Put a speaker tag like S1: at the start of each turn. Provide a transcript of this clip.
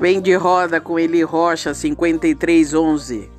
S1: Vem de roda com ele Rocha 5311.